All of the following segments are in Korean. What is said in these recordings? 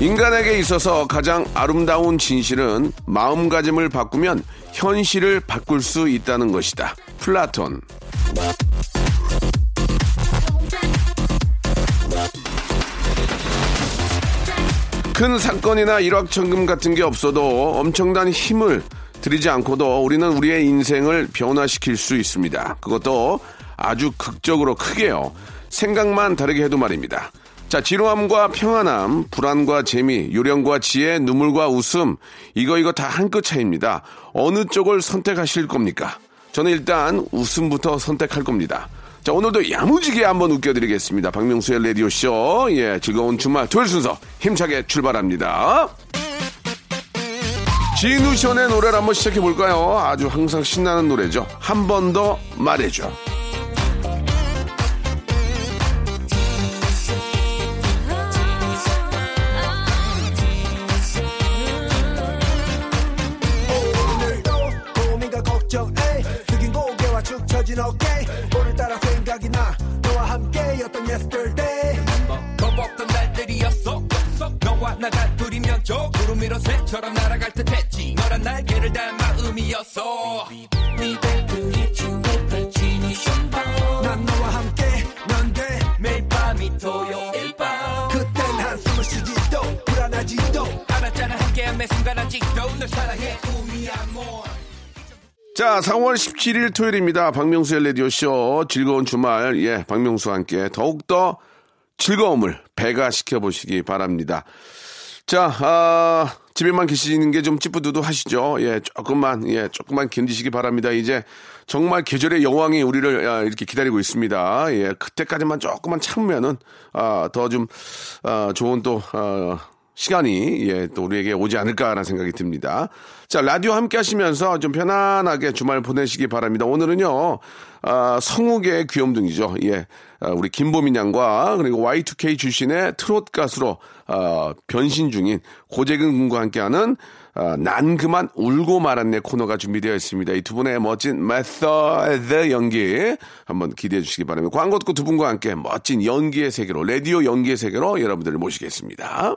인간에게 있어서 가장 아름다운 진실은 마음가짐을 바꾸면 현실을 바꿀 수 있다는 것이다 플라톤 큰 사건이나 일확천금 같은 게 없어도 엄청난 힘을 들이지 않고도 우리는 우리의 인생을 변화시킬 수 있습니다. 그것도 아주 극적으로 크게요. 생각만 다르게 해도 말입니다. 자, 지루함과 평안함, 불안과 재미, 요령과 지혜, 눈물과 웃음, 이거 이거 다 한 끗 차이입니다. 어느 쪽을 선택하실 겁니까? 저는 일단 웃음부터 선택할 겁니다. 자, 오늘도 야무지게 한번 웃겨드리겠습니다. 박명수의 라디오쇼. 예, 즐거운 주말 토요일 순서 힘차게 출발합니다. 진우션의 노래를 한번 시작해볼까요? 아주 항상 신나는 노래죠. 한 번 더 말해줘. 처진 어깨. 오늘따라 생각이 나. 너와 함께였던 yesterday. 겁없던 날들이었어. 너와 나가 둘이면 저 구름 위로 새처럼 날아갈 듯했지. 너란 날개를 단 마음이었어. 난 너와 함께 넌돼. 매일 밤이 토요일 밤. 그땐 한숨을 쉬지도 불안하지도. 알았잖아 함께한 매 순간 아직도. 널 사랑해 우미야 뭐 자, 4월 17일 토요일입니다. 박명수의 라디오쇼. 즐거운 주말, 예, 박명수와 함께 더욱더 즐거움을 배가시켜보시기 바랍니다. 자, 아, 집에만 계시는 게 좀 찌뿌두두 하시죠. 예, 조금만, 예, 조금만 견디시기 바랍니다. 이제 정말 계절의 여왕이 우리를 아, 이렇게 기다리고 있습니다. 예, 그때까지만 조금만 참으면은, 아, 더 좀, 아, 좋은 또, 아, 시간이 예, 또 우리에게 오지 않을까라는 생각이 듭니다. 자, 라디오 함께 하시면서 좀 편안하게 주말 보내시기 바랍니다. 오늘은요, 아, 성욱의 귀염둥이죠. 예. 아, 우리 김보민 양과 그리고 Y2K 출신의 트롯 가수로 아, 변신 중인 고재근 군과 함께하는 아, 난 그만 울고 말았네 코너가 준비되어 있습니다. 이 두 분의 멋진 메서드 연기 한번 기대해 주시기 바랍니다. 광고 듣고 두 분과 함께 멋진 연기의 세계로, 라디오 연기의 세계로 여러분들을 모시겠습니다.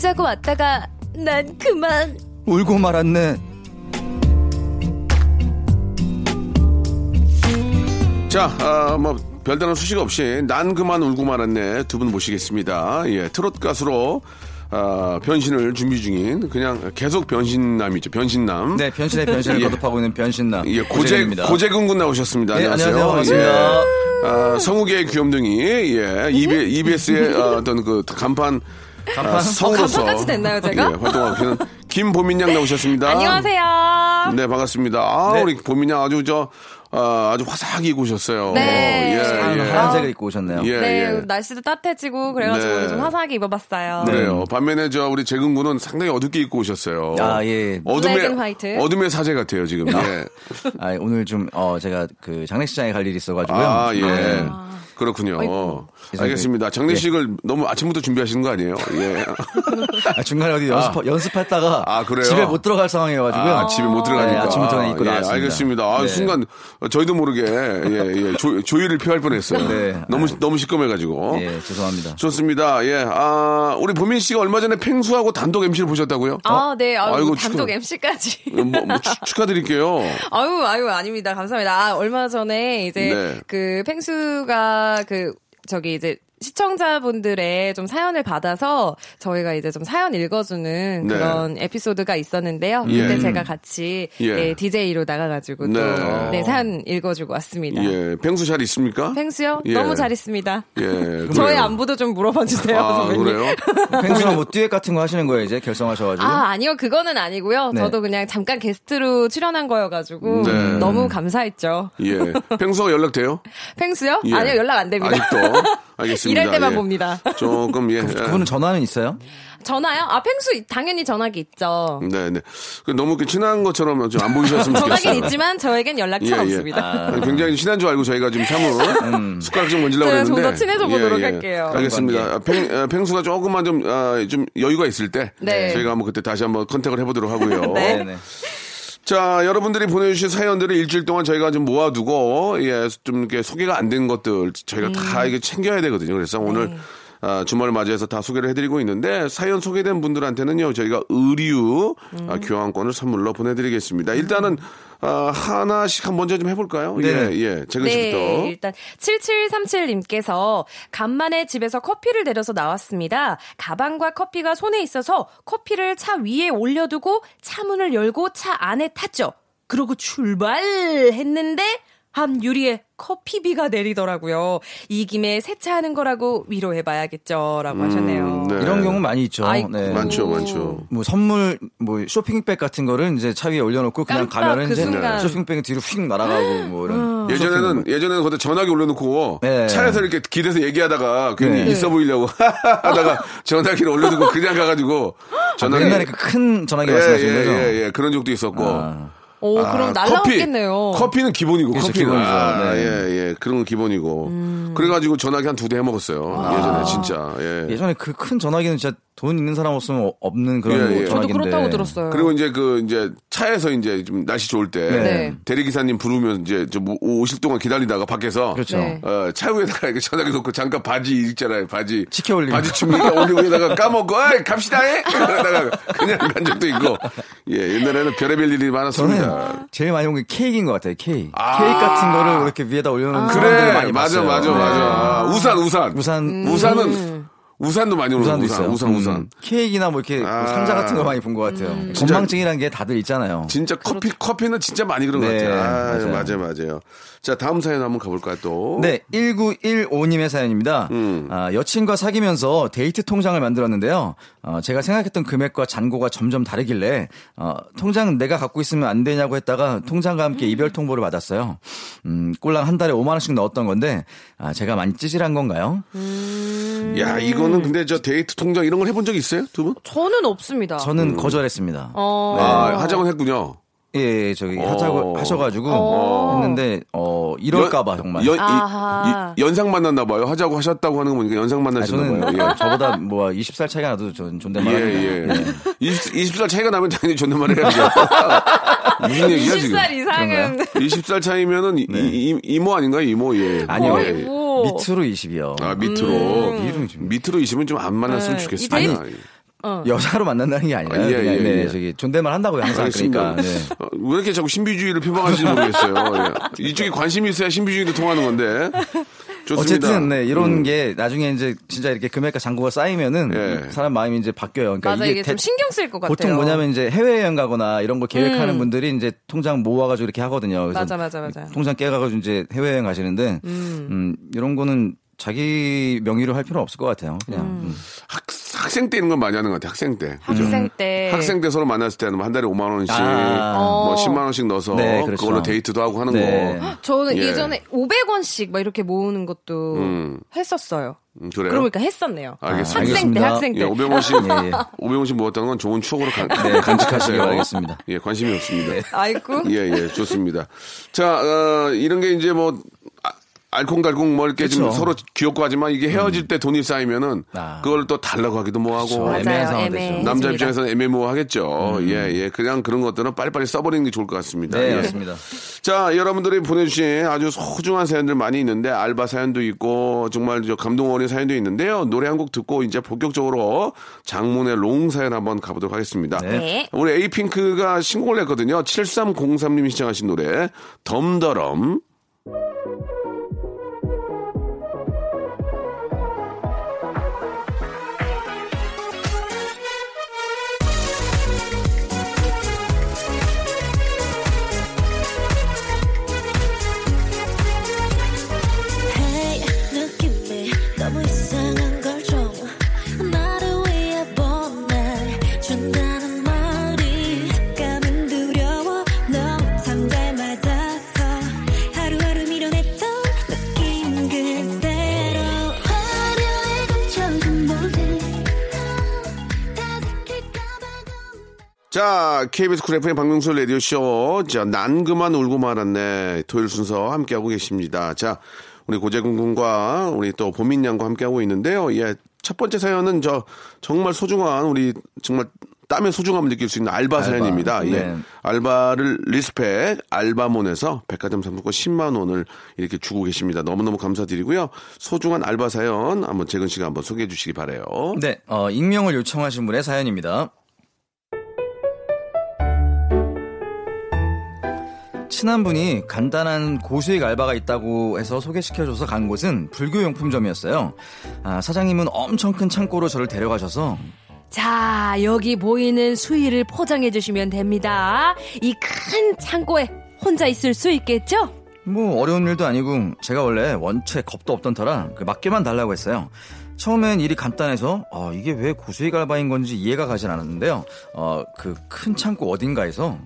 웃자고 왔다가 난 그만 울고 말았네. 자, 아, 뭐, 별다른 수식 없이 난 그만 울고 말았네 두 분 모시겠습니다. 예, 트롯 가수로 아, 변신을 준비 중인 그냥 계속 변신남이죠. 변신남. 네, 변신의 변신을 예. 거듭하고 있는 변신남. 예, 고재. 고재근 군 나오셨습니다. 네, 안녕하세요. 안녕하세요. 반갑습니다. 예. 아, 성욱의 귀염둥이, 예, EBS의 어떤 그 간판, 간판? 아, 성우로서 어, 간판까지 됐나요, 제가? 예, 활동하고 계시는 김보민 양 나오셨습니다. 안녕하세요. 네, 반갑습니다. 아, 네. 우리 보민 양 아주 저, 아, 아주 화사하게 입고 오셨어요. 네. 예, 하얀, 예. 하얀색을 입고 오셨네요. 예, 네, 예. 날씨도 따뜻해지고 그래가지고 네. 오늘 좀 화사하게 입어봤어요. 그래요. 반면에 저 우리 재근 군은 상당히 어둡게 입고 오셨어요. 아, 예. 어둠의 화이트. 어둠의 사제 같아요 지금. 예. 아, 오늘 좀, 어, 제가 그 장례식장에 갈 일이 있어가지고요. 아 예. 네. 그렇군요. 아이고. 알겠습니다. 장례식을 너무 아침부터 준비하시는 거 아니에요? 예. 아, 중간에 어디 연습, 연습했다가 아, 그래요? 집에 못 들어갈 상황이어가지고요. 아, 집에 못 들어가니까. 네, 아침부터는 입고 예, 나왔습니다. 알겠습니다. 아, 네. 순간 저희도 모르게 예, 예, 조, 조의를 피할 뻔했어요. 네. 너무 너무 시꺼매가지고. 예, 죄송합니다. 좋습니다. 예, 아 우리 보민 씨가 얼마 전에 팽수하고 단독 MC를 보셨다고요? 아, 네. 아유, 아이고, 단독 축하- MC까지. 뭐, 뭐 축- 축하드릴게요. 아유, 아유, 아닙니다. 감사합니다. 아, 얼마 전에 이제 네. 그 펭수가 그 저기 이제 시청자분들의 좀 사연을 받아서 저희가 이제 좀 사연 읽어주는 네. 그런 에피소드가 있었는데요. 예. 그때 제가 같이 예. 네, DJ로 나가가지고 또 네. 네, 사연 읽어주고 왔습니다. 예, 팽수 잘 있습니까? 펭수요? 예. 너무 잘 있습니다. 예, 저의. 안부도 좀 물어봐 주세요, 아, 선배님. 그래요? 펭수가 뭐 듀엣 같은 거 하시는 거예요, 이제 결성하셔가지고. 아, 아니요. 그거는 아니고요. 네. 저도 그냥 잠깐 게스트로 출연한 거여가지고 네. 너무 감사했죠. 예, 팽수가 연락돼요? 펭수요? 예. 아니요. 연락 안 됩니다. 아직도. 알겠습니다. 이럴 때만 예. 봅니다. 조금 예. 그분은 전화는 있어요? 전화요? 아, 펭수 당연히 전화기 있죠. 네, 네. 그 너무 그 친한 것처럼 좀 안 보이셨으면 좋겠어요. 전화기는 있지만 저에겐 연락처가 예, 예. 없습니다. 굉장히 친한 줄 알고 저희가 지금 사무 숟가락 좀 얹으려고 했는데. 더 친해져 보도록 할게요. 알겠습니다. 아, 팽, 아, 팽수가 조금만 좀, 아, 좀 여유가 있을 때. 네. 저희가 한번 그때 다시 한번 컨택을 해보도록 하고요. 네. 자, 여러분들이 보내주신 사연들을 일주일 동안 저희가 좀 모아두고, 예, 좀 이렇게 소개가 안 된 것들 저희가 음. 다 이게 챙겨야 되거든요. 그래서 오늘 네. 아, 주말을 맞이해서 다 소개를 해드리고 있는데 사연 소개된 분들한테는요 저희가 의류 아, 음. 교환권을 선물로 보내드리겠습니다. 일단은 아, 하나씩 한 먼저 좀 해볼까요? 예, 네. 예, 재근 네, 씨부터. 일단 7737님께서 간만에 집에서 커피를 내려서 나왔습니다. 가방과 커피가 손에 있어서 커피를 차 위에 올려두고 차 문을 열고 차 안에 탔죠. 그러고 출발했는데 한 유리에 커피비가 내리더라고요. 이 김에 세차하는 거라고 위로해봐야겠죠라고 하셨네요. 네. 이런 경우 많이 있죠. 아이고. 네. 많죠, 많죠. 뭐 선물 뭐 쇼핑백 같은 거를 이제 차 위에 올려놓고 그냥 가면은 그 이제 순간. 쇼핑백이 뒤로 휙 날아가고 뭐 이런 예전에는 예전에는 거기다 전화기 올려놓고 네. 차에서 이렇게 길에서 얘기하다가 괜히 네. 있어 보이려고 하다가 전화기를 올려두고 그냥 가가지고 전화기 옛날에 그 큰 전화기 예, 말씀하시는 거죠? 예, 예, 예. 그런 적도 있었고. 아. 오, 아, 그럼 날라왔겠네요. 커피, 는 기본이고, 그렇죠, 커피는. 기본이죠. 아, 네. 예, 예. 그런 건 기본이고. 음. 그래가지고 전화기 한 두 대 해먹었어요. 예전에 진짜. 예. 예전에 그 큰 전화기는 진짜 돈 있는 사람 없으면 어- 없는 그런 예, 예. 저도 전화기인데. 그렇다고 들었어요. 그리고 이제 그, 이제 차에서 이제 좀 날씨 좋을 때. 네. 대리기사님 부르면 이제 좀 오- 오실 동안 기다리다가 밖에서. 그렇죠. 네. 어, 차 위에다가 이렇게 전화기 놓고 잠깐 바지 있잖아요. 바지. 치켜 올리고. 바지 춤 올리고 에다가 까먹고, 어이, 갑시다, 해! 그러다가 그냥 간 적도 있고. 예, 옛날에는 별의별 일이 많았습니다. 제일 많이 본게 케이크인 것 같아요. 케이크. 아. 케이크 같은 거를 이렇게 위에다 올려놓는 사람들을 그래, 많이 맞아, 봤어요. 맞아, 네. 맞아. 아, 우산, 우산. 우산, 우산은, 우산도 많이 오는 우산도 우산, 있어요. 우산, 우산. 음, 케이크나 뭐 이렇게 뭐 아. 상자 같은 거 많이 본 것 같아요. 진짜- 건망증이라는 게 다들 있잖아요. 진짜 커피, 커피는 진짜 많이 그런 것 네, 같아요. 아, 맞아요. 맞아요, 맞아요. 자, 다음 사연 한번 가볼까요, 또? 네, 1915님의 사연입니다. 음. 아, 여친과 사귀면서 데이트 통장을 만들었는데요. 어, 제가 생각했던 금액과 잔고가 점점 다르길래 어, 통장 내가 갖고 있으면 안 되냐고 했다가 통장과 함께 이별 통보를 받았어요. 음, 꼴랑 한 달에 5만 원씩 넣었던 건데 아, 제가 많이 찌질한 건가요? 야, 이 거는 근데 저 데이트 통장 이런 걸 해본 적 있어요? 두 분? 저는 없습니다. 저는 거절했습니다. 어. 아, 하자곤 했군요. 예, 예, 저기 어. 하자고 하셔가지고 어. 했는데 어 이럴까봐 정말. 연, 이- 아하. 이- 연상 만났나 봐요. 하자고 하셨다고 하는 거 보니까 연상 아, 만나셨나 저는 봐요. 예. 저보다 뭐 20살 차이가 나도 전 존댓말 예, 합니다. 예. 20, 20 살 차이가 나면 당연히 존댓말 해야죠. 무슨 얘기야, 지금? 20살 이상은 20살 차이면은 이- 이, 이모 아닌가요? 이모, 예. 아니요. 뭐. 밑으로 20이요. 아, 밑으로. 밑으로 좀- 밑으로 있으면 좀안 만났으면 네. 좋겠습니다. 이 아니, 여자로 만난다는 게 아니라 아, 예, 예, 네, 예. 저기 존댓말 한다고요 항상 알겠습니다. 그러니까. 네. 어, 왜 이렇게 자꾸 신비주의를 표방하시는지 모르겠어요. 예. 이쪽에 관심이 있어야 신비주의도 통하는 건데. 좋습니다. 어쨌든 네, 이런 음. 게 나중에 이제 진짜 이렇게 금액과 잔고가 쌓이면은 예. 사람 마음이 이제 바뀌어요. 그러니까 맞아 이게 대- 좀 신경 쓸 것 같아요. 보통 뭐냐면 이제 해외 여행 가거나 이런 거 계획하는 음. 분들이 이제 통장 모아가지고 이렇게 하거든요. 그래서 맞아 맞아 맞아. 통장 깨가지고 이제 해외 여행 가시는데 음. 이런 거는 자기 명의로 할 필요 없을 것 같아요. 그냥 음. 학, 학생 때 이런 건 많이 하는 것 같아요. 학생 때. 그죠? 학생 때 학생 때 서로 만났을 때는 뭐한 달에 5만 원씩, 아. 뭐 어. 10만 원씩 넣어서 네, 그렇죠. 그걸로 데이트도 하고 하는 네. 거. 저는 예. 예전에 500원씩 막 이렇게 모으는 것도 음. 했었어요. 음, 그래요? 그러니까 했었네요. 알겠습니다. 학생 때 알겠습니다. 학생 때. 예, 500원씩, 예, 예. 500원씩 모았다는 건 좋은 추억으로 간, 네, 간직하세요. 바라겠습니다. 예, 관심이 없습니다. 아이고. 예, 예, 좋습니다. 자, 어, 이런 게 이제 뭐, 아, 알콩달콩 뭐 이렇게 좀 그쵸. 서로 귀엽고 하지만 이게 헤어질 때 돈이 쌓이면은 아. 그걸 또 달라고 하기도 뭐하고 그쵸. 맞아요. 애매한 상황 애매해. 되죠. 남자. 입장에서는 애매모호하겠죠. 예, 예. 그냥 그런 것들은 빨리빨리 써버리는 게 좋을 것 같습니다. 네, 예. 맞습니다. 자, 여러분들이 보내주신 아주 소중한 사연들 많이 있는데, 알바 사연도 있고, 정말 저 감동 어린 사연도 있는데요. 노래 한 곡 듣고 이제 본격적으로 장문의 롱 사연 한번 가보도록 하겠습니다. 네. 우리 에이핑크가 신곡을 냈거든요. 7303님이 시청하신 노래, 덤더럼. 자, KBS 쿨 FM 박명수 라디오쇼. 자, 난 그만 울고 말았네. 토요일 순서 함께하고 계십니다. 자, 우리 고재근 군과 우리 또 보민 양과 함께하고 있는데요. 예. 첫 번째 사연은 저 정말 소중한 우리 정말 땀의 소중함을 느낄 수 있는 알바, 사연입니다. 예. 네. 알바를 respect 알바몬에서 백화점 상품권 10만 원을 이렇게 주고 계십니다. 너무너무 감사드리고요. 소중한 알바 사연 한번 재근 씨가 한번 소개해 주시기 바래요. 네, 어, 익명을 요청하신 분의 사연입니다. 친한 분이 간단한 고수익 알바가 있다고 해서 소개시켜줘서 간 곳은 불교용품점이었어요. 아, 사장님은 엄청 큰 창고로 저를 데려가셔서 자, 여기 보이는 수위를 포장해 주시면 됩니다. 이 큰 창고에 혼자 있을 수 있겠죠? 뭐 어려운 일도 아니고 제가 원래 원체 겁도 없던 터라 그 맡겨만 달라고 했어요. 처음엔 일이 간단해서 어, 이게 왜 고수익 알바인 건지 이해가 가진 않았는데요. 어, 그 큰 창고 어딘가에서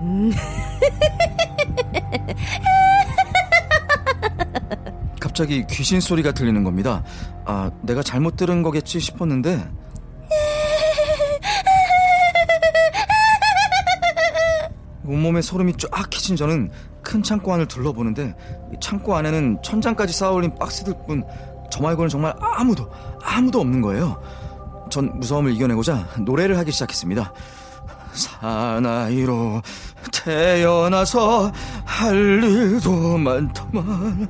갑자기 귀신 소리가 들리는 겁니다. 아, 내가 잘못 들은 거겠지 싶었는데 온몸에 소름이 쫙 끼친 저는 큰 창고 안을 둘러보는데 이 창고 안에는 천장까지 쌓아올린 박스들 뿐 저 말고는 정말 아무도 아무도 없는 거예요. 전 무서움을 이겨내고자 노래를 하기 시작했습니다. 사나이로 태어나서 할 일도 많더만.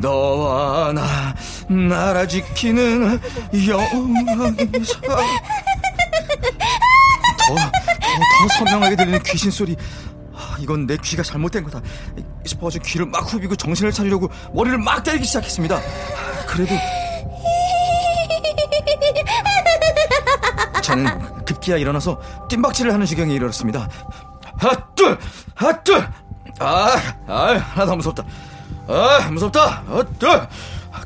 너와 나 나라 지키는 영원사 더, 더, 더 선명하게 들리는 귀신 소리. 아, 이건 내 귀가 잘못된 거다. 싶어가지고 귀를 막 후비고 정신을 차리려고 머리를 막 때리기 시작했습니다. 그래도 저는 급기야 일어나서 뜀박질을 하는 지경에 이르렀습니다. 하둘 하둘 아, 아 하나도 무섭다. 아 무섭다! 하둘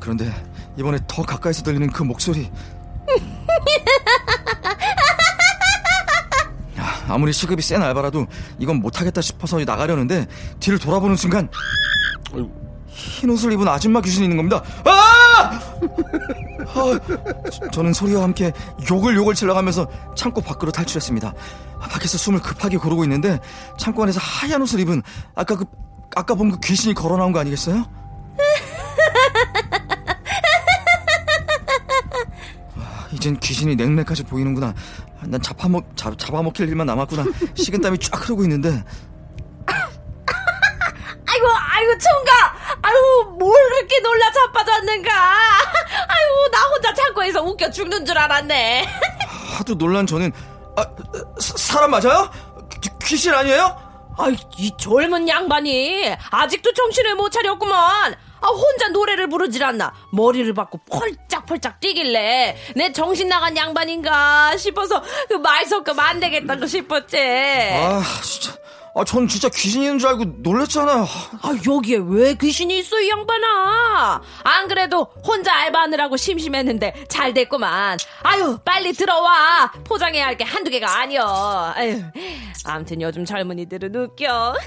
그런데 이번에 더 가까이서 들리는 그 목소리. 아무리 시급이 센 알바라도 이건 못하겠다 싶어서 나가려는데 뒤를 돌아보는 순간 흰 옷을 입은 아줌마 귀신이 있는 겁니다. 아! 아, 저- 저는 소리와 함께 욕을 욕을 질러가면서 창고 밖으로 탈출했습니다. 밖에서 숨을 급하게 고르고 있는데 창고 안에서 하얀 옷을 입은 아까 그 아까 본 그 귀신이 걸어 나온 거 아니겠어요? 아, 이젠 귀신이 냉랭까지 보이는구나. 난 잡아먹 잡, 잡아먹힐 일만 남았구나. 식은땀이 쫙 흐르고 있는데 아이고, 아이고, 총각! 아유, 뭘 그렇게 놀라 자빠졌는가? 아유, 나 혼자 창고에서 웃겨 죽는 줄 알았네. 하도 놀란 저는 아, 사- 사람 맞아요? 귀- 귀신 아니에요? 아이, 이 젊은 양반이 아직도 정신을 못 차렸구만. 아, 혼자 노래를 부르질 않나. 머리를 받고 펄짝펄짝 뛰길래 내 정신 나간 양반인가 싶어서 그 말 섞으면 안 되겠다고 싶었지. 아 진짜 아 전 진짜 귀신 있는 줄 알고 놀랐잖아요. 아, 여기에 왜 귀신이 있어, 이 양반아? 안 그래도 혼자 알바하느라고 심심했는데 잘 됐구만. 아유, 빨리 들어와. 포장해야 할 게 한두 개가 아니여. 아유, 암튼 요즘 젊은이들은 웃겨.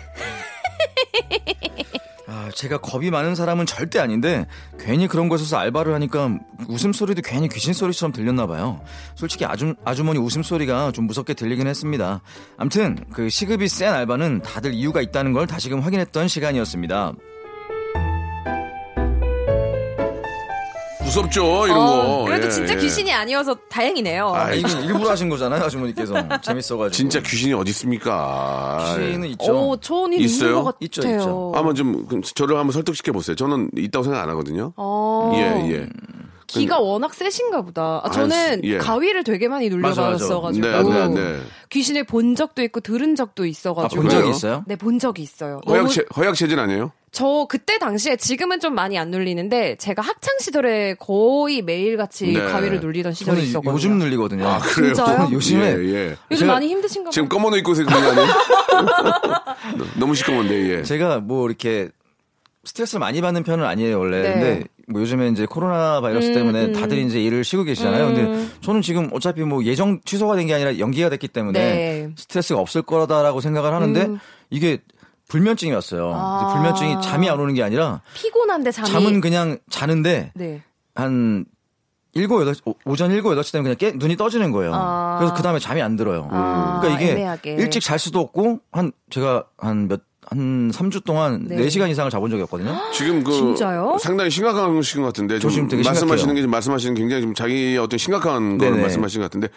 아, 제가 겁이 많은 사람은 절대 아닌데 괜히 그런 곳에서 알바를 하니까 웃음소리도 괜히 귀신 소리처럼 들렸나 봐요. 솔직히 아주, 아주머니 웃음소리가 좀 무섭게 들리긴 했습니다. 암튼 그 시급이 센 알바는 다들 이유가 있다는 걸 다시금 확인했던 시간이었습니다. 무섭죠 이런 어, 거. 그래도 예, 진짜 예. 귀신이 아니어서 다행이네요. 아, 이게 일부러 하신 거잖아요, 아주머니께서. 재밌어가지고. 진짜 귀신이 어디 있습니까? 귀신은 있죠. 오, 저는 있어요? 있는 것 있죠, 같아요. 있죠. 한번 좀 저를 한번 설득시켜 보세요. 저는 있다고 생각 안 하거든요. 어, 예 예. 기가 워낙 세신가 보다. 아, 저는 예. 가위를 되게 많이. 눌려봤어가지고 네, 네, 네. 귀신을 본 적도 있고 들은 적도 아, 있어가지고 본 적이? 있어요? 네, 본 적이 있어요. 허약 너무 체 허약 체질 아니에요? 저 그때 당시에 지금은 좀 많이 안 눌리는데 제가 학창 시절에 거의 매일 같이 네. 가위를 눌리던 시절이 저는 있었거든요. 요즘 눌리거든요. 아 그래요? 진짜요? 요즘에 예, 예. 요즘 제가 많이 힘드신가 봐요. 지금 검은 옷 입고 아니에요? 너무 시커먼데 예. 제가 뭐 이렇게 스트레스를 많이 받는 편은 아니에요 원래. 네. 근데 뭐 요즘에 이제 코로나 바이러스 때문에 음. 다들 이제 일을 쉬고 계시잖아요. 근데 저는 지금 어차피 뭐 예정 취소가 된 게 아니라 연기가 됐기 때문에 네. 스트레스가 없을 거다라고 생각을 하는데 음. 이게 불면증이 왔어요. 아. 불면증이 잠이 안 오는 게 아니라 피곤한데 잠이 잠은 그냥 자는데 네. 한 일곱 여덟 오- 오전 일곱 여덟 시 되면 그냥 깨, 눈이 떠지는 거예요. 아. 그래서 그 다음에 잠이 안 들어요. 아, 그러니까 이게 애매하게. 일찍 잘 수도 없고 한 제가 한 몇 한 3주 동안 네. 4시간 이상을 자본 적이 없거든요. 지금 그 진짜요? 상당히 심각한 것 같은데 좀저 지금 되게 말씀하시는. 게 지금 말씀하시는 게 굉장히 좀 자기 어떤 심각한 걸 네네. 말씀하시는 것 같은데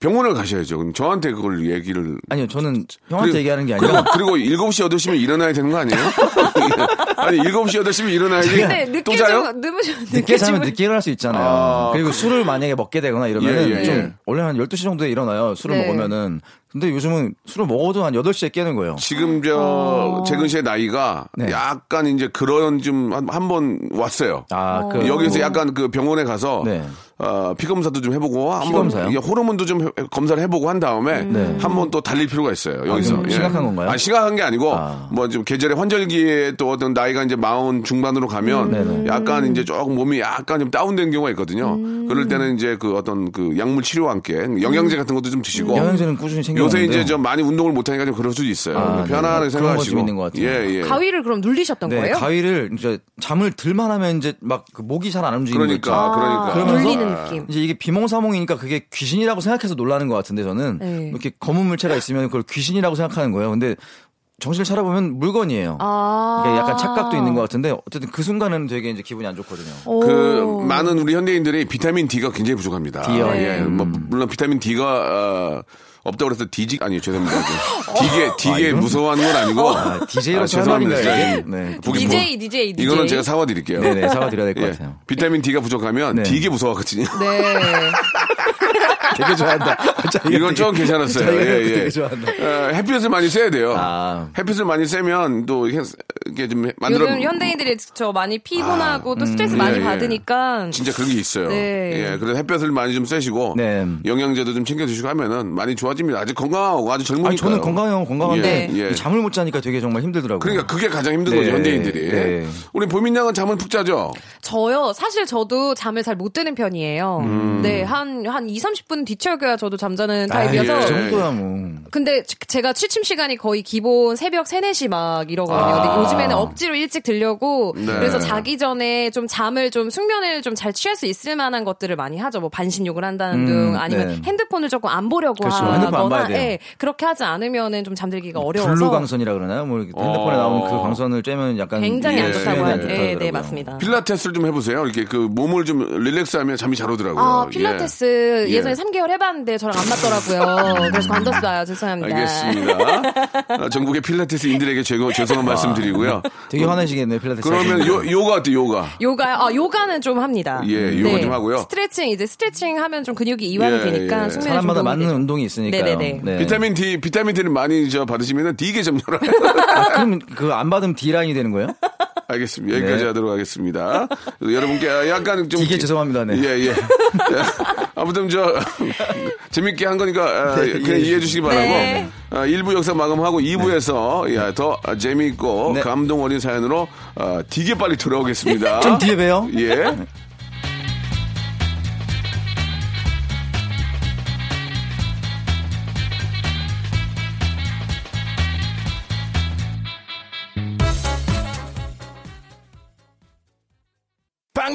병원을 가셔야죠. 그럼 저한테 그걸 얘기를 아니요, 저는 형한테 그리고- 얘기하는 게 그리고, 아니라 그리고 7시, 8시면 일어나야 되는 거 아니에요? 아니, 7시, 8시면 일어나야지. 늦게 또 자요? 주 늦으면 늦게 자면 늦게 일어날 수 있잖아요. 아. 그리고 술을 만약에 먹게 되거나 이러면은 예, 예, 좀 예. 원래 한 12시 정도에 일어나요. 술을 네. 먹으면은. 근데 요즘은 술을 먹어도 한 8시에 깨는 거예요. 지금 저 재근 씨의 나이가 네. 약간 이제 그런 좀 한 번 왔어요. 아, 그 여기서 약간 그 병원에 가서 네. 어, 피 검사도 좀 해보고 한번 검사요? 이게 호르몬도 좀 해- 검사를 해보고 한 다음에 네. 한번 또 달릴 필요가 있어요. 여기서 그럼 심각한 건가요? 아니 심각한 게 아니고 아. 뭐좀 계절의 환절기에 또 어떤 나이가 이제 마흔 중반으로 가면 네네. 약간 이제 조금 몸이 약간 좀 다운된 경우가 있거든요. 그럴 때는 이제 그 어떤 그 약물 치료와 함께 영양제 같은 것도 좀 드시고 영양제는 꾸준히 챙겨 요새 이제 좀 많이 운동을 못 하니까 좀 그럴 수도 있어요. 아, 네. 편안하게 그런 생각하시고 있는 것 같아요. 예, 예. 가위를 그럼 눌리셨던 네, 거예요? 가위를 이제 잠을 들만 하면 이제 막 그 목이 잘 안 움직이는 거 있죠. 그러니까 그러니까 그러면서 눌리는 느낌. 이제 이게 비몽사몽이니까 그게 귀신이라고 생각해서 놀라는 것 같은데 저는 네. 이렇게 검은 물체가 있으면 그걸 귀신이라고 생각하는 거예요. 근데 정신을 차려보면 물건이에요. 아. 이게 약간 착각도 있는 것 같은데 어쨌든 그 순간은 되게 이제 기분이 안 좋거든요. 그 많은 우리 현대인들이 비타민 D가 굉장히 부족합니다. D요? 예, 네. 뭐 물론 비타민 D가 어, 없다고 그래서 디직 아니요 죄송합니다. 디게 디게 이건? 무서워하는 건 아니고 아, DJ로 아? 죄송합니다. 이게? 네. 보기 DJ, 뭐- DJ, DJ. 이거는 제가 사과드릴게요. 네네 사과드려야 될것 예, 같아요. 비타민 D가 부족하면 네. 되게 무서워하거든요. 네. 되게 좋아한다. 이건 좀 괜찮았어요. 예, 예. 되게 좋아한다. 어, 햇빛을 많이 쐬야 돼요. 아. 햇빛을 많이 쐬면 또 이게, 좀 만들어 요즘 현대인들이 저 많이 피곤하고 또 스트레스 음, 많이 예, 예. 받으니까 진짜 그런 게 있어요. 네. 예, 그래서 햇볕을 많이 좀 쐬시고 네. 영양제도 좀 챙겨 드시고 하면은 많이 좋아집니다. 아직 건강하고 아주 젊으니까. 아니 저는 건강해요 건강한데 예, 예. 이 잠을 못 자니까 되게 정말 힘들더라고요. 그러니까 그게 가장 힘든 거죠 네, 현대인들이. 네. 우리 보민 양은 잠을 푹 자죠. 저요 사실 저도 잠을 잘 못 드는 편이에요. 음. 네, 한한 2, 30분 뒤척여야 저도 잠자는 아, 예, 타입이어서 그 정도야 뭐. 근데 제- 제가 취침 시간이 거의 기본 새벽 3, 4시 막 이러거든요. 아. 근데 요즘에는 억지로 일찍 들려고 네. 그래서 자기 전에 좀 잠을 좀 숙면을 좀 잘 취할 수 있을 만한 것들을 많이 하죠. 뭐 반신욕을 한다는 음, 등 아니면 네. 핸드폰을 조금 안 보려고 그렇죠. 하거나 핸드폰 안 봐야 돼요. 예, 그렇게 하지 않으면은 좀 잠들기가 어려워서 blue 광선이라 그러나요? 뭐 이렇게 핸드폰에 어. 나오는 그 광선을 쬐면 약간 굉장히 안 예, 좋다고 예, 하죠. 예, 네, 네. 맞습니다. 필라테스를 좀 해보세요. 이렇게 그 몸을 좀 relax하면 잠이 잘 오더라고요. 아, 필라테스 예. 예. 전에 3개월 해봤는데 저랑 안 맞더라고요. 그래서 관뒀어요. 죄송합니다. 알겠습니다. 아, 전국의 필라테스 인들에게 죄송, 죄송한 말씀 드리고요. 되게 화내시겠네요 필라테스. 그러면. 요, 요가 어때, 요가? 요가요? 아, 요가는 좀 합니다. 네. 예, 요가 좀 하고요. 스트레칭, 이제 스트레칭 하면 좀 근육이 이완이 예, 되니까 예. 사람마다 맞는 되죠. 운동이 있으니까요. 네네네. 네. 비타민 D, 비타민 D를 많이 저 받으시면은 D게 점유를 아, 그럼 그 안 받으면 D 라인이 되는 거예요? 알겠습니다. 여기까지 네. 하도록 하겠습니다. 여러분께 약간 좀. 되게 죄송합니다. 네. 예, 예. 아무튼 저, 재밌게 한 거니까 아, 네, 그냥 이해해 이해해 주시기 바라고. 네. 아, 1부 역사 마감하고 2부에서 야, 더 재미있고 네. 감동 어린 사연으로 아, 되게 빨리 돌아오겠습니다. 좀 뒤에 봬요. 예.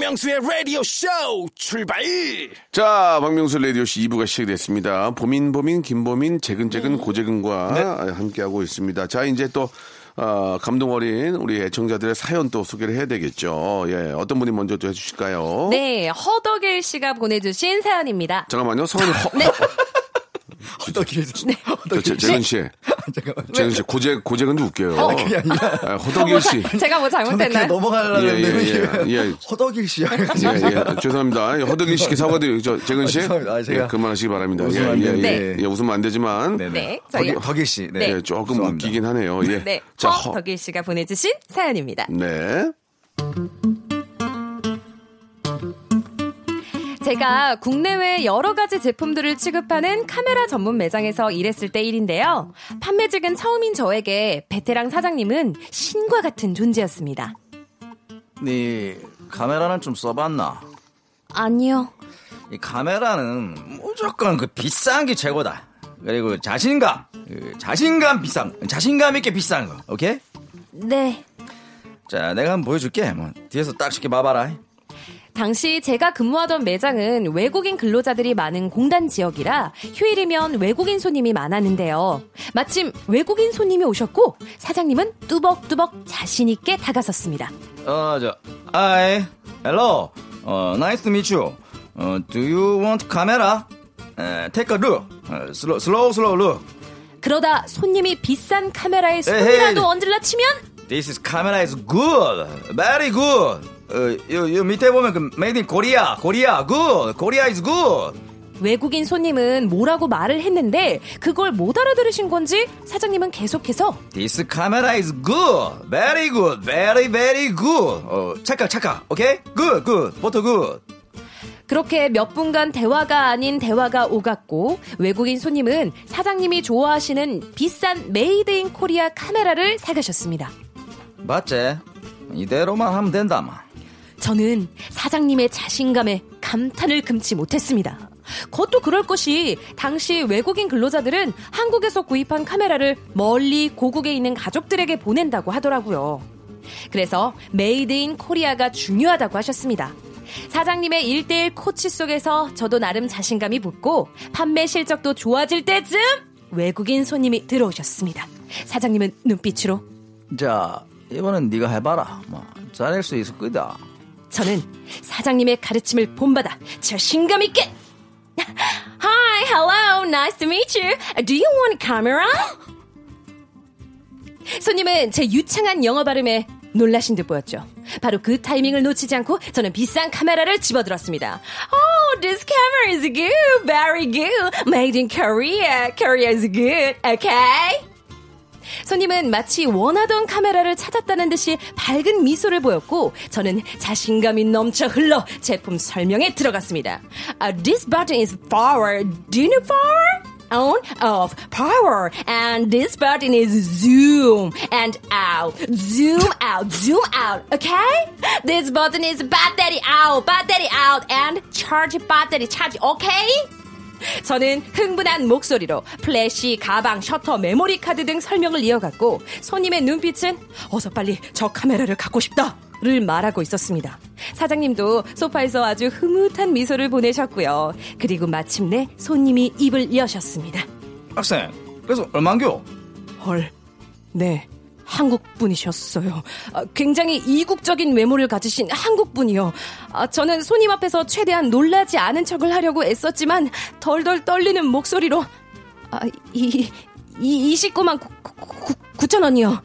박명수의 라디오 쇼 출발! 자, 박명수 라디오씨 2부가 시작됐습니다. 보민, 보민, 김보민, 재근재근, 고재근과 함께하고 있습니다. 자, 이제 또, 아, 감동 어린 우리 애청자들의 사연 또 소개를 해야 되겠죠. 예, 어떤 분이 먼저 또 해주실까요? 네, 허덕일 씨가 보내주신 사연입니다. 잠깐만요. 성함이 허, 네. 어떻게 네. 저, 제- 재근 씨. 잠깐만. 재근 씨, 고재, 고재근 좀 웃겨요. 어. 그게 아니라 아, 허덕일 씨. 제가 뭐 저는 그냥 잘못했나요? 넘어가려고 예, 예, 했는데 예, 예. 허덕일 씨야. 예, 예. 죄송합니다. 예, 허덕일 씨께 사과드리고, 저, 재근 씨. 아, 죄송합니다. 아, 제가 예, 그만하시기 바랍니다. 웃으면 예, 안 예, 되는데. 예. 예, 웃으면 안 되지만. 네, 저희 허기, 허길 씨. 네. 예, 조금 죄송합니다. 웃기긴 하네요. 예. 네, 자, 허, 허덕일 씨가 보내주신 사연입니다. 네. 제가 국내외 여러 가지 제품들을 취급하는 카메라 전문 매장에서 일했을 때 일인데요. 판매직은 처음인 저에게 베테랑 사장님은 신과 같은 존재였습니다. 네 카메라는 좀 써봤나? 아니요. 이 카메라는 무조건 그 비싼 게 최고다. 그리고 자신감, 그 자신감 비싼, 자신감 있게 비싼 거, 오케이? 네. 자, 내가 한번 보여줄게. 뭐 뒤에서 딱 쉽게 봐봐라. 당시 제가 근무하던 매장은 외국인 근로자들이 많은 공단 지역이라 휴일이면 외국인 손님이 많았는데요. 마침 외국인 손님이 오셨고 사장님은 뚜벅뚜벅 자신있게 다가섰습니다. 어, 저, hi, hello, 어, nice to meet you. 어, do you want camera? 에, take a look. 어, slow, slow, slow look. 그러다 손님이 비싼 카메라에. 손이라도 얹을라 치면 This is camera is good, very good. 어, 요, 요 밑에 보면 그 made in Korea, Korea, good, Korea is good. 외국인 손님은 뭐라고 말을 했는데 그걸 못 알아들으신 건지 사장님은 계속해서 This camera is good, very good, very very good. 어, 착각, 착각, 오케이? Good, good, 보터 good. 그렇게 몇 분간 대화가 아닌 대화가 오갔고 외국인 손님은 사장님이 좋아하시는 비싼 made in Korea 카메라를 사가셨습니다. 맞지? 이대로만 하면 된다마. 저는 사장님의 자신감에 감탄을 금치 못했습니다. 그것도 그럴 것이 당시 외국인 근로자들은 한국에서 구입한 카메라를 멀리 고국에 있는 가족들에게 보낸다고 하더라고요. 그래서 made in Korea가 중요하다고 하셨습니다. 사장님의 1대1 코치 속에서 저도 나름 자신감이 붙고 판매 실적도 좋아질 때쯤 외국인 손님이 들어오셨습니다. 사장님은 눈빛으로 자, 이번엔 네가 해봐라. 뭐 잘할 수 있을 거다. 저는 사장님의 가르침을 본받아 자신감 있게 Hi, hello, nice to meet you. Do you want camera? 손님은 제 유창한 영어 발음에 놀라신 듯 보였죠. 바로 그 타이밍을 놓치지 않고 저는 비싼 카메라를 집어들었습니다. Oh, this camera is good, very good. Made in Korea. Korea is good, okay? 손님은 마치 원하던 카메라를 찾았다는 듯이 밝은 미소를 보였고 저는 자신감이 넘쳐 흘러 제품 설명에 들어갔습니다. Uh, this button is power. Do you know power? On, off, power. And this button is zoom and out. Zoom out, zoom out. Okay? This button is battery out, battery out. And charge battery charge. Okay? 저는 흥분한 목소리로 플래시, 가방, 셔터, 메모리 카드 등 설명을 이어갔고 손님의 눈빛은 어서 빨리 저 카메라를 갖고 싶다. 를 말하고 있었습니다. 사장님도 소파에서 아주 흐뭇한 미소를 보내셨고요. 그리고 마침내 손님이 입을 여셨습니다. 학생, 그래서 얼만겨? 헐, 네. 한국 분이셨어요. 아, 굉장히 이국적인 외모를 가지신 한국 분이요. 아, 저는 손님 앞에서 최대한 놀라지 않은 척을 하려고 애썼지만 덜덜 떨리는 목소리로 아, 이, 이 29만 9 천 원이요.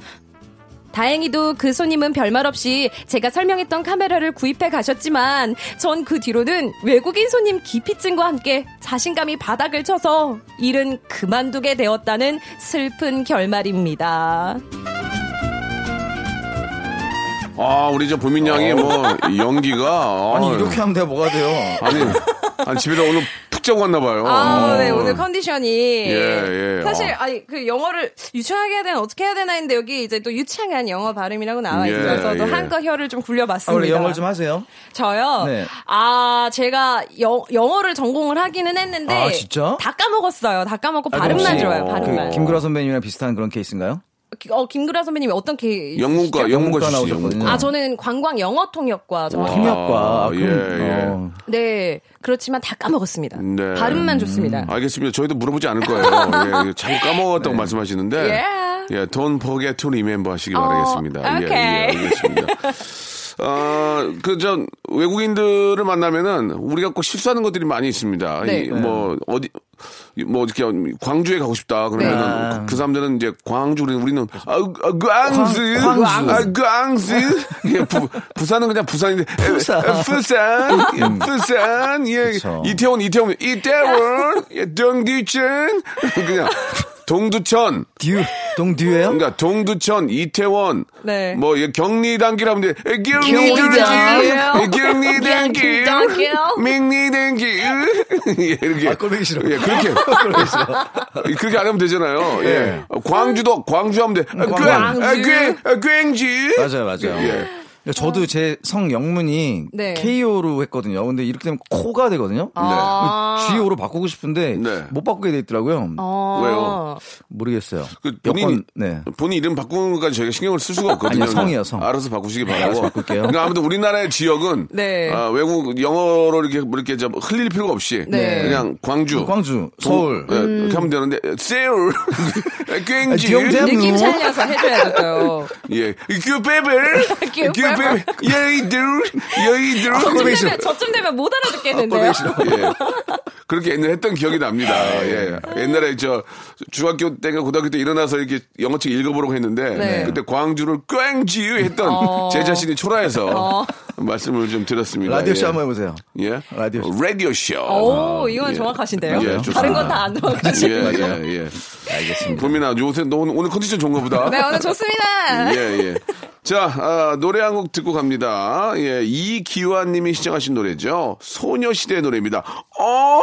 다행히도 그 손님은 별말 없이 제가 설명했던 카메라를 구입해 가셨지만 전 그 뒤로는 외국인 손님 기피증과 함께 자신감이 바닥을 쳐서 일은 그만두게 되었다는 슬픈 결말입니다. 아, 우리 저 보민 양이 뭐 연기가 아니 아, 이렇게 하면 내가 뭐가 돼요? 아니, 아니 집에다 오늘 푹 자고 왔나 봐요. 아, 어. 네, 오늘 컨디션이. 예, 예. 사실, 어. 아니, 그 영어를 유창하게 해야 되나, 어떻게 해야 되나 했는데, 여기 이제 또 유창한 영어 발음이라고 나와 예, 있어서 또 예. 한껏 혀를 좀 아, 굴려봤습니다. 원래 영어를 좀 하세요? 저요? 네. 아, 제가 영, 영어를 전공을 하기는 했는데. 아, 진짜? 다 까먹었어요. 다 까먹고 아, 발음만 혹시 좋아요, 그 발음만. 김구라 선배님이랑 비슷한 그런 케이스인가요? 기- 어, 김구라 선배님이 어떤 케이스? 영문과, 영문과 나오셨거든요. 아, 저는 관광 영어 통역과. 통역과 아, 예, 예. 어. 네, 그렇지만 다 까먹었습니다. 네. 발음만 좋습니다. 알겠습니다. 저희도 물어보지 않을 거예요. 예, 자꾸 까먹었다고 말씀하시는데. 예. 예, don't forget to remember 하시기 어, 바라겠습니다. 예, 오케이. 예, 알겠습니다. 어, 그, 전, 외국인들을 만나면은 우리가 꼭 실수하는 것들이 많이 있습니다. 네. 이, 뭐, 어디, 뭐, 이렇게 광주에 가고 싶다. 그러면은 네. 그, 그 사람들은 이제 광주, 우리는, 우리는, 아, 아, 광주, 광- 광주. 아, 광주. 예, 부, 부산은 그냥 부산인데, 에, 부산. 에, 부산, 예, 부산, 예, 그쵸. 이태원, 이태원, 이태원, 예, 동두천, 그냥, 동두천, 듀 동듀예요? 그러니까 동두천, 이태원, 네. 뭐 예, 경리단길 하면 돼. 예, 경리단길. 경리단길. 맹리단길, 예, 이렇게. 아, 꼴보기 싫어. 예, 그렇게 그렇게 안 하면 되잖아요. 예, 예. 광주도 광주 하면 돼. 아, 광주. 광- 아, 광- 아, 광주. 맞아요, 맞아요. 예. 저도 제성 영문이 네. KO로 했거든요. 근데 이렇게 되면 코가 되거든요. 아. GO로 바꾸고 싶은데 네. 못 바꾸게 돼 있더라고요. 어. 왜요? 모르겠어요. 그 본인 여권 네. 본인 이름 바꾸는 것까지 저희가 신경을 쓸 수가 없거든요. 아니요, 성이요, 성. 알아서 바꾸시기 바라고. 알아서 바꿀게요. 그러니까 아무튼 우리나라의 지역은 네. 아, 외국 영어로 이렇게 뭐 이렇게 좀 흘릴 필요가 없이 네. 그냥 광주, 광주, 서울. 예, 이렇게 하면 되는데 세울, 꽹지, 경제- 느낌 살려서 해줘야죠. 예, 규베벨, 규베벨. 규베벨, 여의들, 여의들. 저쯤 되면, 저쯤 되면 못 알아듣겠는데요. 예. 그렇게 옛날에 했던 기억이 납니다. 예. 옛날에 저 중학교 때가 고등학교 때 일어나서 이렇게 영어책 읽어보라고 했는데 네. 그때 광주를 꽝지 했던 어. 제 자신이 초라해서 말씀을 좀 드렸습니다. 라디오 예. 쇼 한번 해보세요. 예. 라디오 쇼. 어, 라디오 쇼. 오, 이건 예. 정확하신데요. 예, 좋습니다. 다른 건 다 안 정확하시고. 예, 예, 예. 알겠습니다. 보민아, 요새 너 오늘, 오늘 컨디션 좋은가 보다. 네, 오늘 좋습니다. 예, 예. 자, 아, 노래 한 곡 듣고 갑니다. 예, 이기환 님이 시청하신 노래죠. 소녀시대 노래입니다. 어?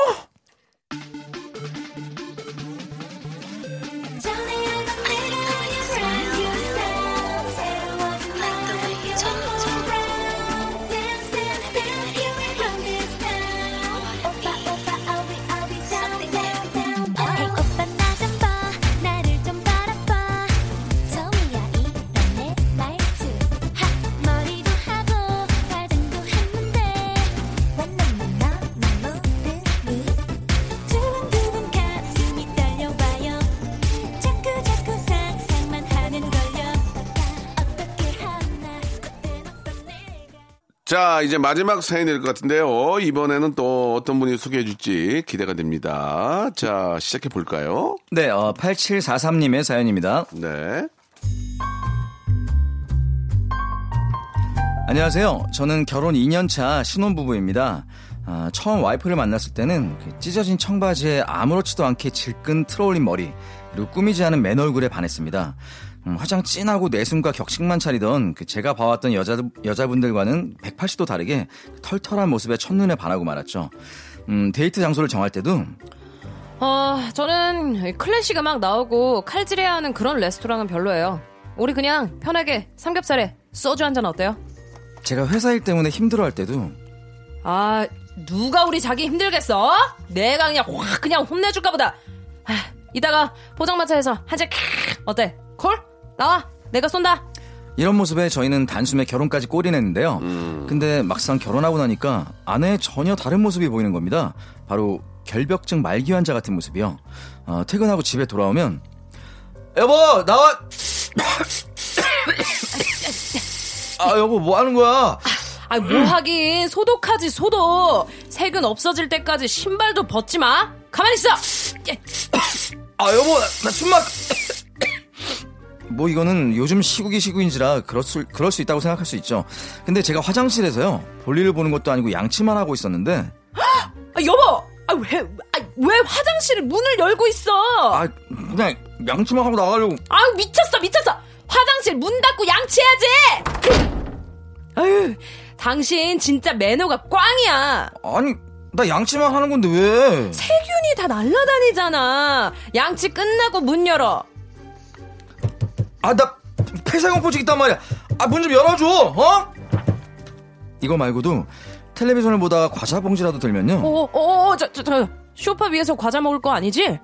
자, 이제 마지막 사연이 될것 같은데요. 이번에는 또 어떤 분이 소개해 줄지 기대가 됩니다. 자, 시작해 볼까요? 네, 어, 8743님의 사연입니다. 네. 안녕하세요. 저는 결혼 2년차 신혼부부입니다. 아, 처음 와이프를 만났을 때는 그 찢어진 청바지에 아무렇지도 않게 질끈 틀어올린 머리, 그리고 꾸미지 않은 맨 얼굴에 반했습니다. 음, 화장 진하고 내숭과 격식만 차리던 그 제가 봐왔던 여자, 여자분들과는 180도 다르게 털털한 모습에 첫눈에 반하고 말았죠. 음, 데이트 장소를 정할 때도 어, 저는 클래식 음악 나오고 칼질해야 하는 그런 레스토랑은 별로예요. 우리 그냥 편하게 삼겹살에 소주 한 잔 어때요? 제가 회사 일 때문에 힘들어할 때도 아, 누가 우리 자기 힘들겠어? 내가 그냥 확 그냥 혼내줄까 보다. 아, 이따가 포장마차에서 한 잔 어때? 콜? 나와. 내가 쏜다. 이런 모습에 저희는 단숨에 결혼까지 꼬리냈는데요. 근데 막상 결혼하고 나니까 아내의 전혀 다른 모습이 보이는 겁니다. 바로 결벽증 말기 환자 같은 모습이요. 어, 퇴근하고 집에 돌아오면 여보 나와 아 여보 뭐 하는 거야? 아, 뭐 하긴 소독하지 소독. 세균 없어질 때까지 신발도 벗지 마. 가만히 있어. 예. 아 여보 나 숨막 뭐 이거는 요즘 시국이 시국인지라 그럴 수, 그럴 수 있다고 생각할 수 있죠. 근데 제가 화장실에서요 볼일을 보는 것도 아니고 양치만 하고 있었는데 아, 여보. 아, 왜, 아, 왜 화장실 문을 열고 있어? 아 그냥 양치만 하고 나가려고 아유 미쳤어 미쳤어 화장실 문 닫고 양치해야지 아유 당신 진짜 매너가 꽝이야 아니 나 양치만 하는 건데 왜? 세균이 다 날라다니잖아 양치 끝나고 문 열어 아 나 폐쇄공포증 있단 말이야. 아 문 좀 열어줘. 어? 이거 말고도 텔레비전을 보다가 과자 봉지라도 들면요. 어 어 어 저 저 저 쇼파 위에서 과자 먹을 거 아니지?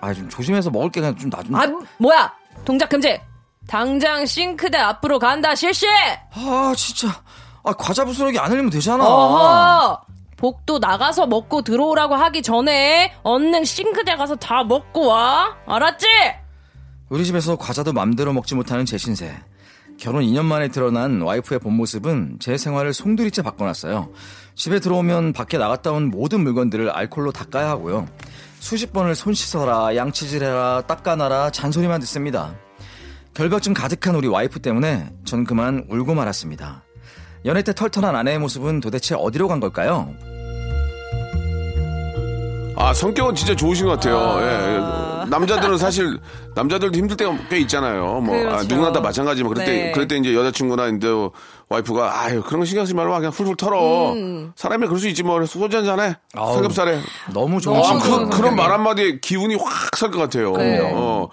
아 좀 조심해서 먹을 게 그냥 좀 놔좀. 아 뭐야 동작 금지 당장 싱크대 앞으로 간다 실시 아 진짜. 아 과자 부스러기 안 흘리면 되잖아. 어허 복도 나가서 먹고 들어오라고 하기 전에 얼른 싱크대 가서 다 먹고 와 알았지? 우리 집에서 과자도 맘대로 먹지 못하는 제 신세. 결혼 2년 만에 드러난 와이프의 본 모습은 제 생활을 송두리째 바꿔놨어요. 집에 들어오면 밖에 나갔다 온 모든 물건들을 알콜로 닦아야 하고요. 수십 번을 손 씻어라, 양치질해라, 닦아놔라 잔소리만 듣습니다. 결벽증 가득한 우리 와이프 때문에 전 그만 울고 말았습니다. 연애 때 털털한 아내의 모습은 도대체 어디로 간 걸까요? 아, 성격은 진짜 좋으신 것 같아요. 예, 예. 남자들은 사실, 남자들도 힘들 때가 꽤 있잖아요. 뭐, 아, 그렇죠. 누구나 다 마찬가지지만, 그럴 때, 네. 그럴 때 이제 여자친구나 이제 와이프가, 아유, 그런 거 신경 쓰지 말고 그냥 훌훌 털어. 음. 사람이 그럴 수 있지 뭐, 소주 한잔 해. 아우, 삼겹살에. 너무 좋은 아, 그. 그런 말 한마디에 기운이 확 살 것 같아요. 네. 어.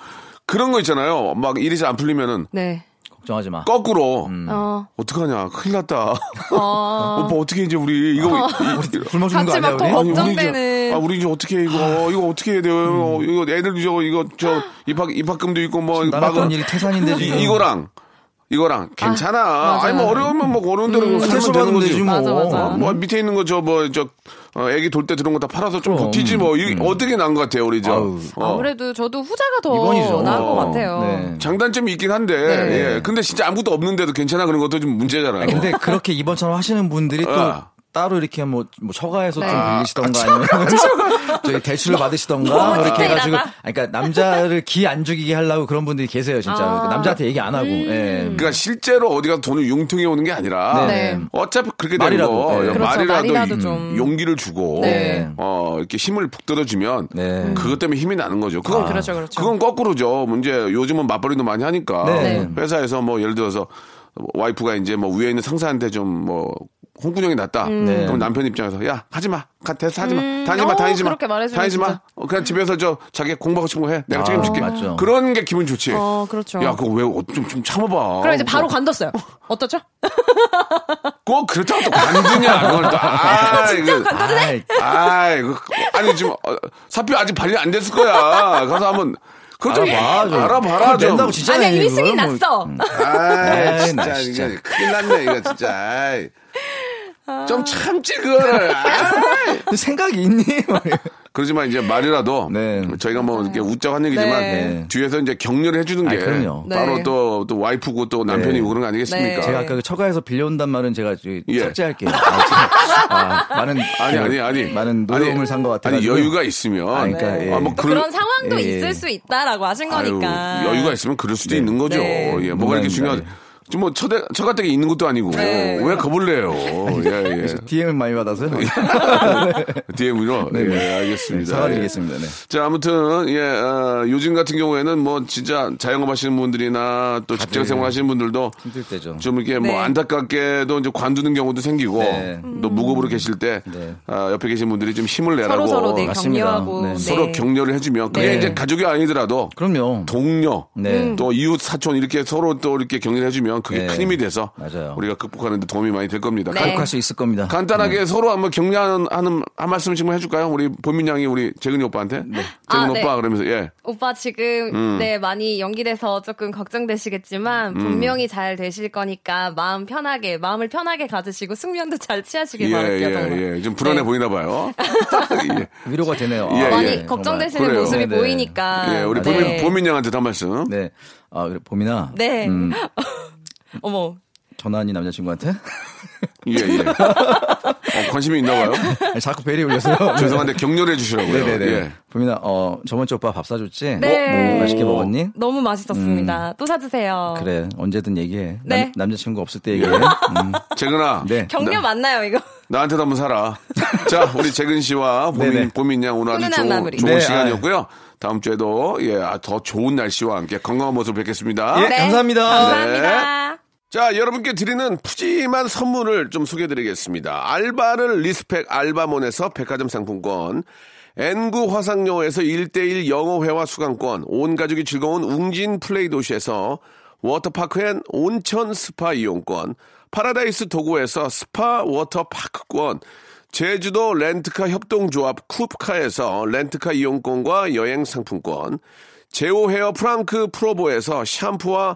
그런 거 있잖아요. 막 일이 잘 안 풀리면은, 네. 걱정하지 마. 거꾸로. 어. 어떡하냐. 큰일 났다. 어. 오빠 어떻게 이제 우리 이거 이- 굶어 죽는 거 같이 아니야, 우리? 아니, 우리 이제, 걱정되는. 아, 우리 이제 어떻게 이거, 이거 어떻게 해야 돼요? 이거 애들 저, 이거 저, 입학, 입학금도 있고 뭐, 막은- 일이 태산인데 이, 지금. 이거랑, 이거랑 괜찮아. 아, 니 뭐 어려우면 뭐 어려운 대로 음, 살면 되는 거지. 뭐. 맞아, 맞아. 어, 뭐 밑에 있는 거 저 뭐저 어, 애기 돌 때 들어온 거다 팔아서 좀 그럼. 버티지 뭐 이, 음. 어떻게 난 것 같아요 우리 저. 어. 아무래도 저도 후자가 더 이번이죠. 나은 것 어. 같아요. 네. 장단점이 있긴 한데 네. 예. 근데 진짜 아무것도 없는데도 괜찮아 그런 것도 좀 문제잖아요. 근데 그렇게 이번처럼 하시는 분들이 또 아. 따로 이렇게 뭐, 뭐 처가에서 네. 좀 빌리시던가 아니면 저희 대출을 받으시던가 너무 뭐 이렇게 해가지고 그러니까 남자를 기 안 죽이게 하려고 그런 분들이 계세요 진짜 아. 로 남자한테 얘기 안 하고 예. 그러니까 실제로 어디 가서 돈을 융통해 오는 게 아니라 네. 네. 어차피 그렇게 되는 말이라도, 거 네. 그렇죠. 말이라도, 말이라도. 용기를 주고 네. 어 이렇게 힘을 북돋아주면 네. 그것 때문에 힘이 나는 거죠. 그건 그렇죠, 그렇죠. 건 거꾸로죠. 문제 요즘은 맞벌이도 많이 하니까 네. 회사에서 뭐 예를 들어서 와이프가 이제 뭐 위에 있는 상사한테 좀 뭐 홍군형이 났다. 네. 그럼 남편 입장에서 야 하지 마, 가 됐어 하지 마, 음, 다니지 마, 어, 다니지 마, 다니지 마. 어, 그냥 집에서 저 자기 공부하고 싶은 거 해. 내가 아, 책임질게. 맞죠. 그런 게 기분 좋지. 어, 그렇죠. 야 그거 왜좀 좀 참아봐. 그럼 이제 바로 관뒀어요. 어떠죠? 꼭 그렇다고 또 관두냐 그걸 또. 아, 진짜 아이, 아이, 그, 아니, 지금, 어, 사표 아직 발리 안 됐을 거야. 가서 한번, 그것도 알아봐, 좀. 알아봐라, 좀. 낸다고 진짜 아니야, 이거 이미 승인 뭐- 났어. 아이, 에이, 진짜, 나 진짜. 이게 큰일 났네, 이거 진짜. 좀 참지, 그거를. 아이. 생각이 있니? 그러지만 이제 말이라도 네. 저희가 뭐 이렇게 웃자고 한 얘기지만 네. 뒤에서 이제 격려를 해주는 게 아이, 그럼요. 바로 네. 또, 또 와이프고 또 남편이고 네. 그런 거 아니겠습니까? 네. 제가 아까 그 처가에서 빌려온단 말은 제가 예. 삭제할게요. 아. 아, 많은 아니, 그, 아니, 아니. 많은 노름을 산 것 같아요. 아니, 여유가 있으면. 아, 그러니까, 예. 아, 뭐또 그럴- 그런 상황도 예, 예. 있을 수 있다라고 하신 거니까. 아유, 여유가 있으면 그럴 수도 있는 거죠. 네. 예, 뭐가 이렇게. 중요한. 지금 뭐 처대, 처가댁에 있는 것도 아니고 네. 왜 겁을 내요? 예, 예. DM을 많이 받아서요. DM으로 네, 네. 예, 알겠습니다. 사과드리겠습니다. 네. 자, 아무튼 예, 어, 요즘 같은 경우에는 뭐 진짜 자영업 하시는 분들이나 또 직장 생활 하시는 분들도 힘들 때죠. 좀 이렇게 네. 뭐 안타깝게도 이제 관두는 경우도 생기고 네. 또 무급으로 계실 때 네. 아, 옆에 계신 분들이 좀 힘을 내라고 서로 서로 네, 맞습니다. 격려하고 네. 네. 서로 격려를 해주면 그게 네. 이제 가족이 아니더라도 그럼요. 동료 네. 또 이웃 사촌 이렇게 서로 또 이렇게 격려를 해주면 그게 네. 큰 힘이 돼서 맞아요. 우리가 극복하는 데 도움이 많이 될 겁니다. 네. 간- 극복할 수 있을 겁니다. 간단하게 서로 한번 격려하는 하는 한 말씀 지금 해줄까요? 우리 본민 양이 우리 재근이 오빠한테 재근 아, 오빠 네. 그러면서 예 오빠 지금 음. 네 많이 연기돼서 조금 걱정되시겠지만 분명히 잘 되실 거니까 마음 편하게 마음을 편하게 가지시고 숙면도 잘 취하시길 바랄게요. 정말. 예예예 좀 불안해 네. 보이나 봐요. 예. 위로가 되네요. 예, 아, 많이 예. 정말. 걱정되시는 그래요. 모습이 네, 네. 보이니까. 예, 우리 네. 본민 본민 양한테 한 말씀. 네. 아, 그래, 봄이나. 네. 음, 어머. 전화니 남자친구한테? 예 예. 어, 관심이 있나 봐요. 아니, 자꾸 벨이 울려서요. 죄송한데 격려를 해주시라고요. 네네네. 예. 봄이나, 어, 저번 주 오빠 밥 사줬지? 네. 뭐, 맛있게 먹었니? 너무 맛있었습니다. 또 사주세요. 그래, 언제든 얘기해. 네. 남, 자친구 없을 때 얘기해. 음. 재근아. 네. 격려 맞나요 이거? 나한테도 한번 살아. 자, 우리 재근 씨와 보민. 보민 양 오늘 아주 좋은, 마무리. 좋은 네, 시간이었고요. 다음 주에도 예, 아, 더 좋은 날씨와 함께 건강한 모습 뵙겠습니다. 예, 감사합니다. 네. 감사합니다. 자, 여러분께 드리는 푸짐한 선물을 좀 소개해 드리겠습니다. 알바를 respect 알바몬에서 백화점 상품권, N구 화상영어에서 1대1 영어회화 수강권, 온 가족이 즐거운 웅진 플레이 도시에서 워터파크 and 온천 스파 이용권, 파라다이스 도구에서 스파 워터파크권, 제주도 렌트카 협동조합 쿱카에서 렌트카 이용권과 여행 상품권, 제오 헤어 프랑크 프로보에서 샴푸와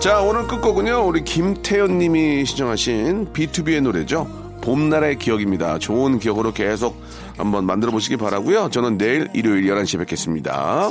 자, 오늘 끝곡은요, 우리 김태현 님이 시청하신 B2B의 노래죠. 봄날의 기억입니다. 좋은 기억으로 계속 한번 만들어 보시기 바라고요 저는 내일 일요일 11시에 뵙겠습니다.